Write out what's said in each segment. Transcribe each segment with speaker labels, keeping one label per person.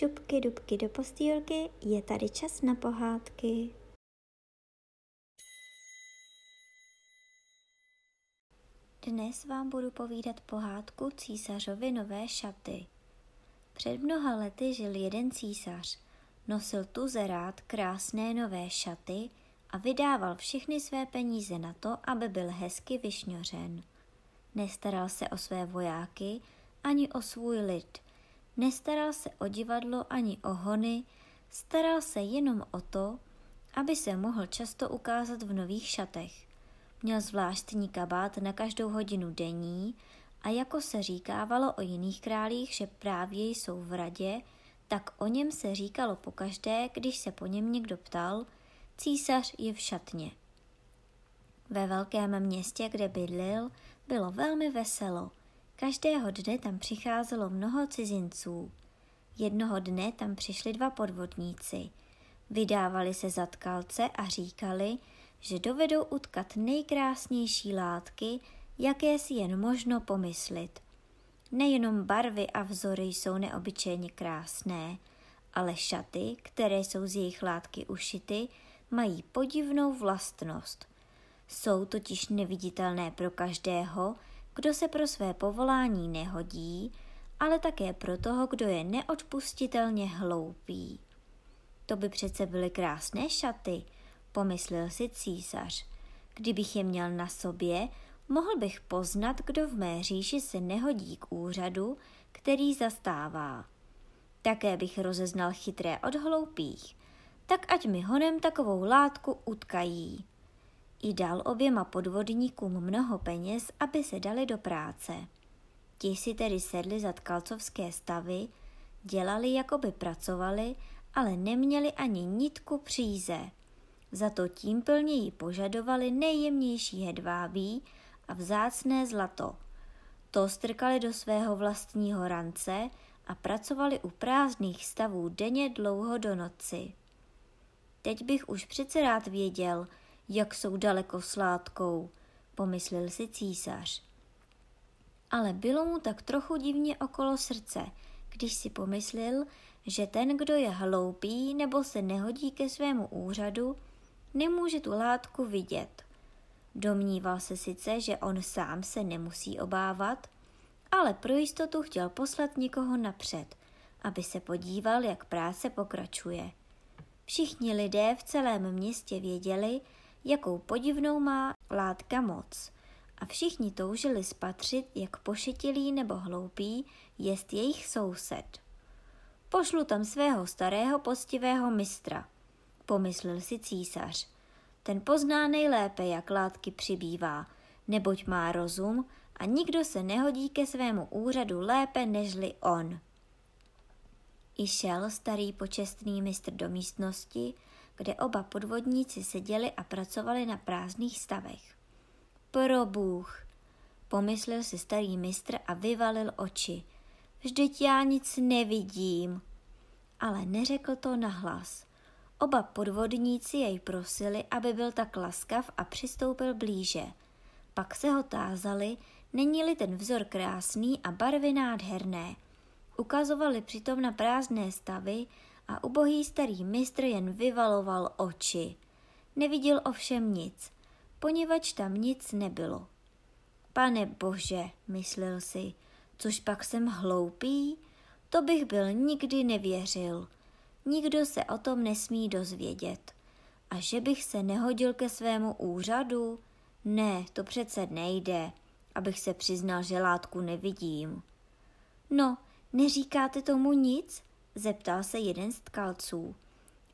Speaker 1: šupky dubky do postýlky, je tady čas na pohádky. Dnes vám budu povídat pohádku císařovi nové šaty. Před mnoha lety žil jeden císař. Nosil tuze rád krásné nové šaty a vydával všechny své peníze na to, aby byl hezky vyšňořen. Nestaral se o své vojáky ani o svůj lid – Nestaral se o divadlo ani o hony, staral se jenom o to, aby se mohl často ukázat v nových šatech. Měl zvláštní kabát na každou hodinu denní a jako se říkávalo o jiných králích, že právě jsou v radě, tak o něm se říkalo pokaždé, když se po něm někdo ptal, císař je v šatně. Ve velkém městě, kde bydlil, bylo velmi veselo – Každého dne tam přicházelo mnoho cizinců. Jednoho dne tam přišli dva podvodníci. Vydávali se za tkalce a říkali, že dovedou utkat nejkrásnější látky, jaké si jen možno pomyslit. Nejenom barvy a vzory jsou neobyčejně krásné, ale šaty, které jsou z jejich látky ušity, mají podivnou vlastnost. Jsou totiž neviditelné pro každého, kdo se pro své povolání nehodí, ale také pro toho, kdo je neodpustitelně hloupý. To by přece byly krásné šaty, pomyslel si císař. Kdybych je měl na sobě, mohl bych poznat, kdo v mé říši se nehodí k úřadu, který zastává. Také bych rozeznal chytré od hloupých, tak ať mi honem takovou látku utkají i dal oběma podvodníkům mnoho peněz, aby se dali do práce. Ti si tedy sedli za tkalcovské stavy, dělali, jako by pracovali, ale neměli ani nitku příze. Za to tím plněji požadovali nejjemnější hedvábí a vzácné zlato. To strkali do svého vlastního rance a pracovali u prázdných stavů denně dlouho do noci. Teď bych už přece rád věděl, jak jsou daleko sládkou, pomyslel si císař. Ale bylo mu tak trochu divně okolo srdce, když si pomyslel, že ten, kdo je hloupý nebo se nehodí ke svému úřadu, nemůže tu látku vidět. Domníval se sice, že on sám se nemusí obávat, ale pro jistotu chtěl poslat někoho napřed, aby se podíval, jak práce pokračuje. Všichni lidé v celém městě věděli, jakou podivnou má látka moc. A všichni toužili spatřit, jak pošetilý nebo hloupý jest jejich soused. Pošlu tam svého starého postivého mistra, pomyslel si císař. Ten pozná nejlépe, jak látky přibývá, neboť má rozum a nikdo se nehodí ke svému úřadu lépe nežli on. I šel starý počestný mistr do místnosti, kde oba podvodníci seděli a pracovali na prázdných stavech. Pro Bůh, pomyslel si starý mistr a vyvalil oči. Vždyť já nic nevidím. Ale neřekl to nahlas. Oba podvodníci jej prosili, aby byl tak laskav a přistoupil blíže. Pak se ho tázali, není-li ten vzor krásný a barvy nádherné. Ukazovali přitom na prázdné stavy a ubohý starý mistr jen vyvaloval oči. Neviděl ovšem nic, poněvadž tam nic nebylo. Pane bože, myslel si, což pak jsem hloupý? To bych byl nikdy nevěřil. Nikdo se o tom nesmí dozvědět. A že bych se nehodil ke svému úřadu? Ne, to přece nejde, abych se přiznal, že látku nevidím. No, neříkáte tomu nic? Zeptal se jeden z tkalců.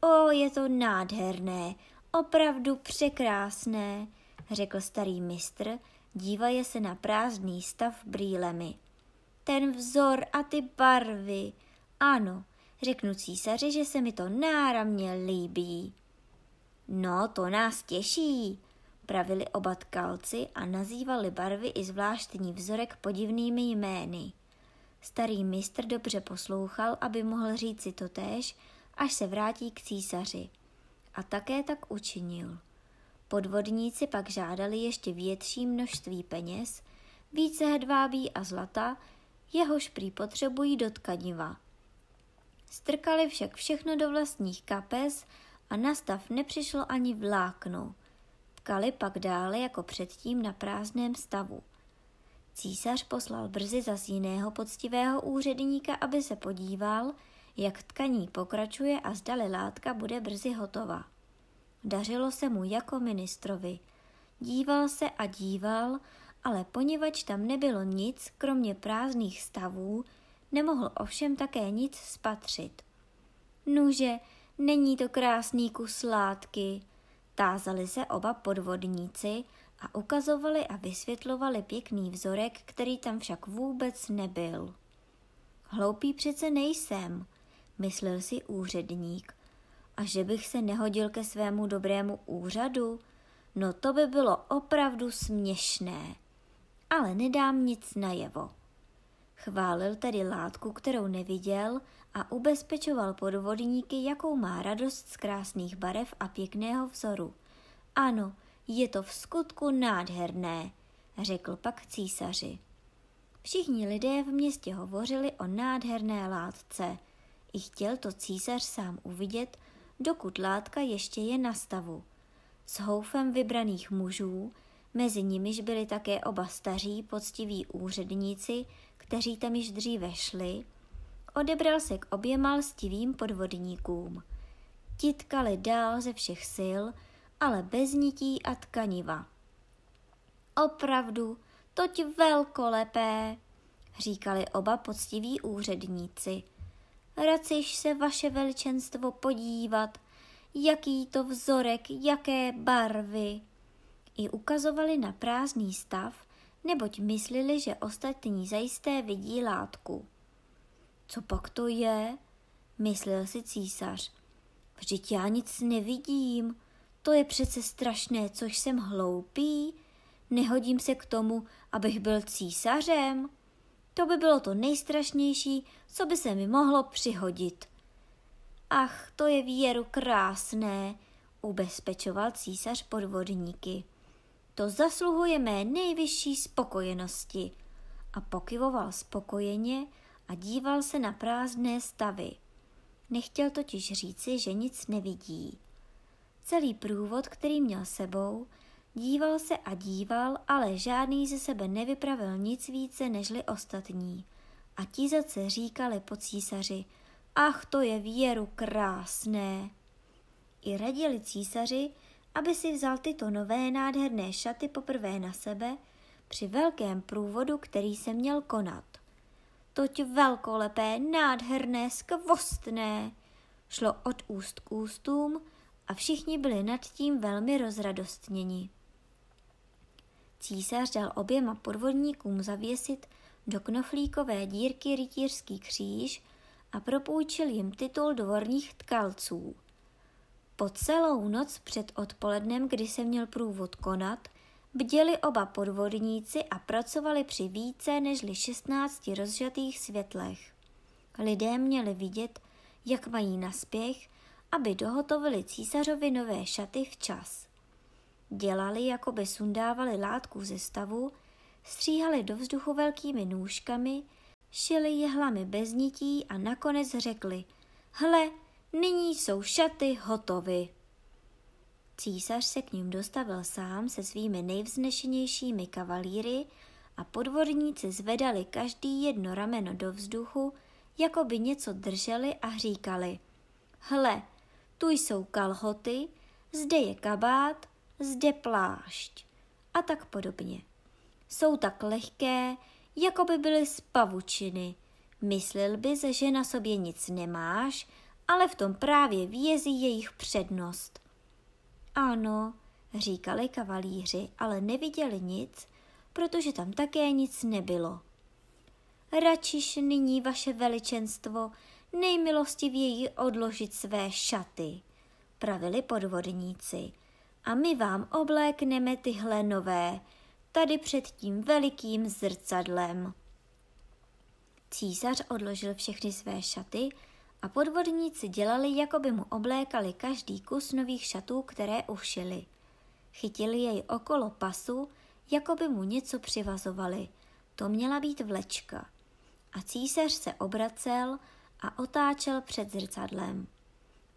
Speaker 1: O, je to nádherné, opravdu překrásné, řekl starý mistr, dívaje se na prázdný stav brýlemi. Ten vzor a ty barvy. Ano, řeknu císaři, že se mi to náramně líbí. No, to nás těší, pravili oba tkalci a nazývali barvy i zvláštní vzorek podivnými jmény. Starý mistr dobře poslouchal, aby mohl říci totéž, až se vrátí k císaři. A také tak učinil. Podvodníci pak žádali ještě větší množství peněz, více hedvábí a zlata, jehož prý potřebují do tkaniva. Strkali však všechno do vlastních kapes a na stav nepřišlo ani vlákno. Tkali pak dále jako předtím na prázdném stavu. Císař poslal brzy zas jiného poctivého úředníka, aby se podíval, jak tkaní pokračuje a zdali látka bude brzy hotova. Dařilo se mu jako ministrovi. Díval se a díval, ale poněvadž tam nebylo nic, kromě prázdných stavů, nemohl ovšem také nic spatřit. Nuže, není to krásný kus látky, tázali se oba podvodníci a ukazovali a vysvětlovali pěkný vzorek, který tam však vůbec nebyl. Hloupý přece nejsem, myslel si úředník. A že bych se nehodil ke svému dobrému úřadu? No to by bylo opravdu směšné. Ale nedám nic najevo. Chválil tedy látku, kterou neviděl a ubezpečoval podvodníky, jakou má radost z krásných barev a pěkného vzoru. Ano, je to v skutku nádherné, řekl pak císaři. Všichni lidé v městě hovořili o nádherné látce. I chtěl to císař sám uvidět, dokud látka ještě je na stavu. S houfem vybraných mužů, mezi nimiž byli také oba staří poctiví úředníci, kteří tam již dříve šli, odebral se k oběma lstivým podvodníkům. Ti tkali dál ze všech sil, ale bez nití a tkaniva. Opravdu, toť velkolepé, říkali oba poctiví úředníci. Raciš se vaše veličenstvo podívat, jaký to vzorek, jaké barvy. I ukazovali na prázdný stav, neboť myslili, že ostatní zajisté vidí látku. Co pak to je? Myslel si císař. Vždyť já nic nevidím, to je přece strašné, což jsem hloupý. Nehodím se k tomu, abych byl císařem. To by bylo to nejstrašnější, co by se mi mohlo přihodit. Ach, to je věru krásné, ubezpečoval císař podvodníky. To zasluhuje mé nejvyšší spokojenosti. A pokyvoval spokojeně a díval se na prázdné stavy. Nechtěl totiž říci, že nic nevidí. Celý průvod, který měl sebou, díval se a díval, ale žádný ze sebe nevypravil nic více nežli ostatní. A ti zase říkali po císaři, ach to je věru krásné. I radili císaři, aby si vzal tyto nové nádherné šaty poprvé na sebe při velkém průvodu, který se měl konat. Toť velkolepé, nádherné, skvostné. Šlo od úst k ústům a všichni byli nad tím velmi rozradostněni. Císař dal oběma podvodníkům zavěsit do knoflíkové dírky rytířský kříž a propůjčil jim titul dvorních tkalců. Po celou noc před odpolednem, kdy se měl průvod konat, bděli oba podvodníci a pracovali při více nežli 16 rozžatých světlech. Lidé měli vidět, jak mají naspěch aby dohotovili císařovi nové šaty včas. Dělali, jako by sundávali látku ze stavu, stříhali do vzduchu velkými nůžkami, šili jehlami bez nití a nakonec řekli, hle, nyní jsou šaty hotovy. Císař se k ním dostavil sám se svými nejvznešenějšími kavalíry a podvorníci zvedali každý jedno rameno do vzduchu, jako by něco drželi a říkali, hle, tu jsou kalhoty, zde je kabát, zde plášť a tak podobně. Jsou tak lehké, jako by byly z pavučiny. Myslel bys, že na sobě nic nemáš, ale v tom právě vězí jejich přednost. Ano, říkali kavalíři, ale neviděli nic, protože tam také nic nebylo. Račiš nyní vaše veličenstvo nejmilostivěji odložit své šaty, pravili podvodníci, a my vám oblékneme tyhle nové, tady před tím velikým zrcadlem. Císař odložil všechny své šaty a podvodníci dělali, jako by mu oblékali každý kus nových šatů, které ušili. Chytili jej okolo pasu, jako by mu něco přivazovali. To měla být vlečka. A císař se obracel a otáčel před zrcadlem.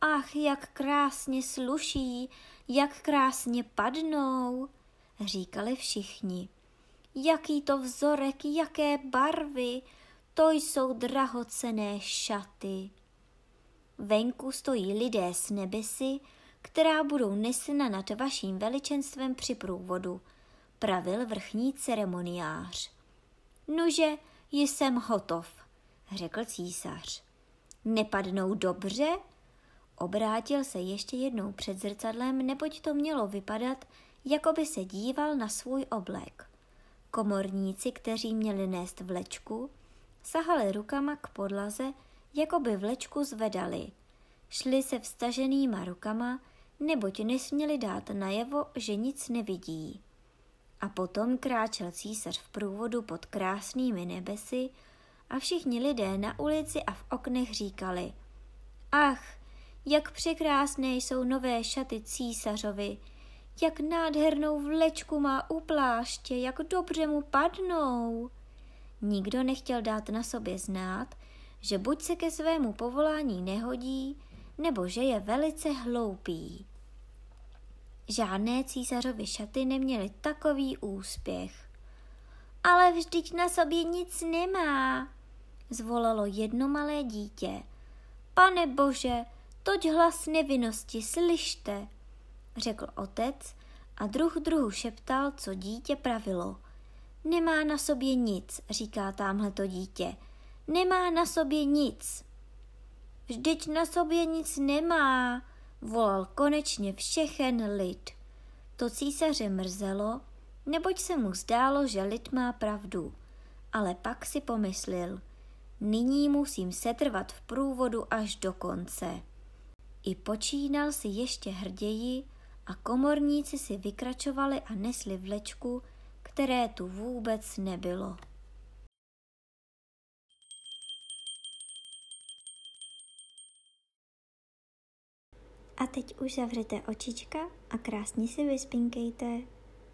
Speaker 1: Ach, jak krásně sluší, jak krásně padnou, říkali všichni. Jaký to vzorek, jaké barvy, to jsou drahocené šaty. Venku stojí lidé z nebesy, která budou nesena nad vaším veličenstvem při průvodu, pravil vrchní ceremoniář. Nože, jsem hotov, řekl císař. Nepadnou dobře? Obrátil se ještě jednou před zrcadlem, neboť to mělo vypadat, jako by se díval na svůj oblek. Komorníci, kteří měli nést vlečku, sahali rukama k podlaze, jako by vlečku zvedali. Šli se vstaženýma rukama, neboť nesměli dát najevo, že nic nevidí. A potom kráčel císař v průvodu pod krásnými nebesy a všichni lidé na ulici a v oknech říkali Ach, jak překrásné jsou nové šaty císařovi, jak nádhernou vlečku má u pláště, jak dobře mu padnou. Nikdo nechtěl dát na sobě znát, že buď se ke svému povolání nehodí, nebo že je velice hloupý. Žádné císařovy šaty neměly takový úspěch. Ale vždyť na sobě nic nemá, zvolalo jedno malé dítě. Pane bože, toť hlas nevinnosti, slyšte, řekl otec a druh druhu šeptal, co dítě pravilo. Nemá na sobě nic, říká tamhle to dítě. Nemá na sobě nic. Vždyť na sobě nic nemá, volal konečně všechen lid. To císaře mrzelo, neboť se mu zdálo, že lid má pravdu, ale pak si pomyslel, nyní musím setrvat v průvodu až do konce. I počínal si ještě hrději a komorníci si vykračovali a nesli vlečku, které tu vůbec nebylo. A teď už zavřete očička a krásně si vyspinkejte.